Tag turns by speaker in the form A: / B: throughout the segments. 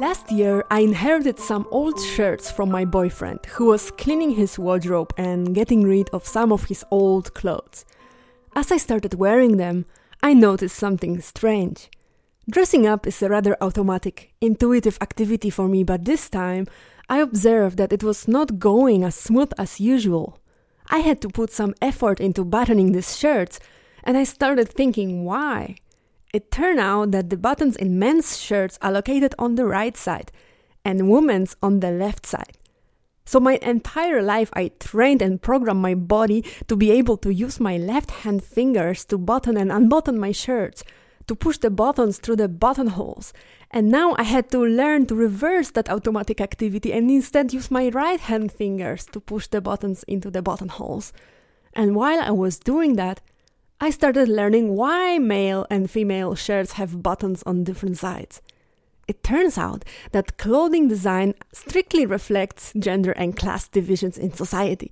A: Last year, I inherited some old shirts from my boyfriend, who was cleaning his wardrobe and getting rid of some of his old clothes. As I started wearing them, I noticed something strange. Dressing up is a rather automatic, intuitive activity for me, but this time I observed that it was not going as smooth as usual. I had to put some effort into buttoning these shirts, and I started thinking why. It turned out that the buttons in men's shirts are located on the right side and women's on the left side. So my entire life I trained and programmed my body to be able to use my left hand fingers to button and unbutton my shirts, to push the buttons through the buttonholes. And now I had to learn to reverse that automatic activity and instead use my right hand fingers to push the buttons into the buttonholes. And while I was doing that, I started learning why male and female shirts have buttons on different sides. It turns out that clothing design strictly reflects gender and class divisions in society,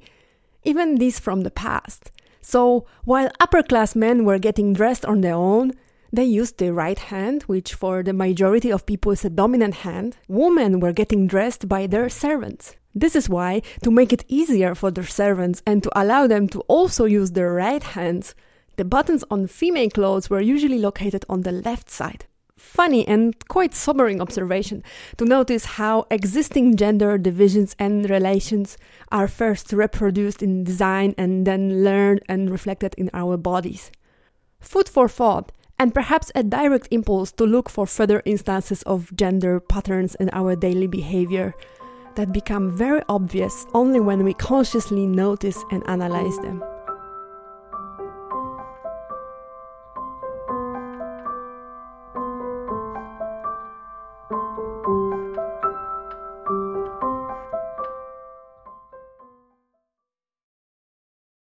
A: even these from the past. So, while upper class men were getting dressed on their own, they used the right hand, which for the majority of people is a dominant hand. Women were getting dressed by their servants. This is why, to make it easier for their servants and to allow them to also use their right hands, the buttons on female clothes were usually located on the left side. Funny and quite sobering observation to notice how existing gender divisions and relations are first reproduced in design and then learned and reflected in our bodies. Food for thought and perhaps a direct impulse to look for further instances of gender patterns in our daily behavior that become very obvious only when we consciously notice and analyze them.